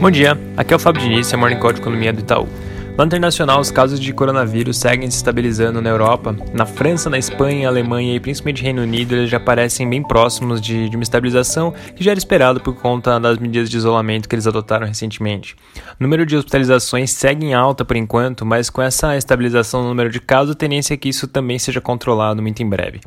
Bom dia, aqui é o Fábio Diniz, é Morning Call Economia do Itaú. No internacional, os casos de coronavírus seguem se estabilizando na Europa. Na França, na Espanha, Alemanha e principalmente Reino Unido, eles já parecem bem próximos de, de, uma estabilização que já era esperado por conta das medidas de isolamento que eles adotaram recentemente. O número de hospitalizações segue em alta por enquanto, mas com essa estabilização no número de casos, a tendência é que isso também seja controlado muito em breve.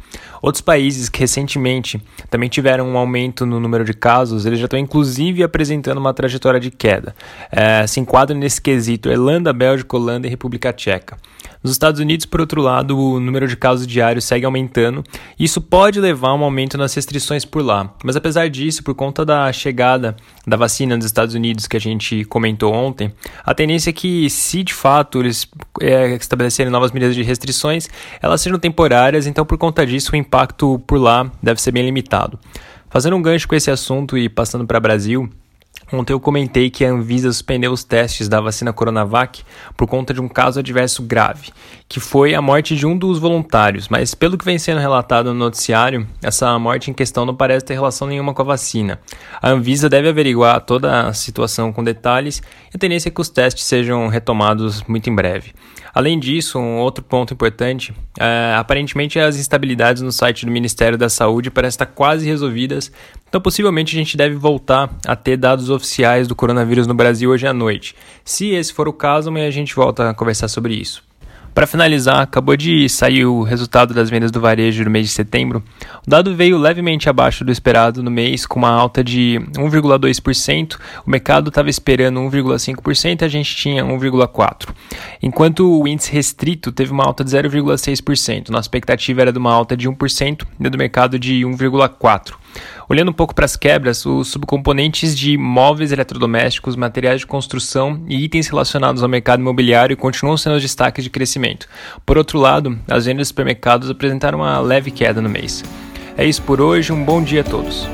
Outros países que recentemente também tiveram um aumento no número de casos, eles já estão inclusive apresentando uma trajetória de queda. É, se enquadram nesse quesito Irlanda, Bélgica, Bélgica, Holanda e República Tcheca. Nos Estados Unidos, por outro lado, o número de casos diários segue aumentando e isso pode levar a um aumento nas restrições por lá. Mas apesar disso, por conta da chegada da vacina nos Estados Unidos que a gente comentou ontem, a tendência é que, se de fato eles é, estabelecerem novas medidas de restrições, elas sejam temporárias, então por conta disso o impacto por lá deve ser bem limitado. Fazendo um gancho com esse assunto e passando para o Brasil, Ontem eu comentei que a Anvisa suspendeu os testes da vacina Coronavac por conta de um caso adverso grave, que foi a morte de um dos voluntários, mas pelo que vem sendo relatado no noticiário, essa morte em questão não parece ter relação nenhuma com a vacina. A Anvisa deve averiguar toda a situação com detalhes e a tendência é que os testes sejam retomados muito em breve. Além disso, um outro ponto importante, é, aparentemente as instabilidades no site do Ministério da Saúde parecem estar quase resolvidas, então possivelmente a gente deve voltar a ter dados oficiais do coronavírus no Brasil hoje à noite. Se esse for o caso, amanhã a gente volta a conversar sobre isso. Para finalizar, acabou de sair o resultado das vendas do varejo no mês de setembro. O dado veio levemente abaixo do esperado no mês, com uma alta de 1,2%. O mercado estava esperando 1,5%, a gente tinha 1,4%. Enquanto o índice restrito teve uma alta de 0,6%. Nossa expectativa era de uma alta de 1% e do mercado de 1,4%. Olhando um pouco para as quebras, os subcomponentes de móveis eletrodomésticos, materiais de construção e itens relacionados ao mercado imobiliário continuam sendo os destaques de crescimento. Por outro lado, as vendas de supermercados apresentaram uma leve queda no mês. É isso por hoje, um bom dia a todos.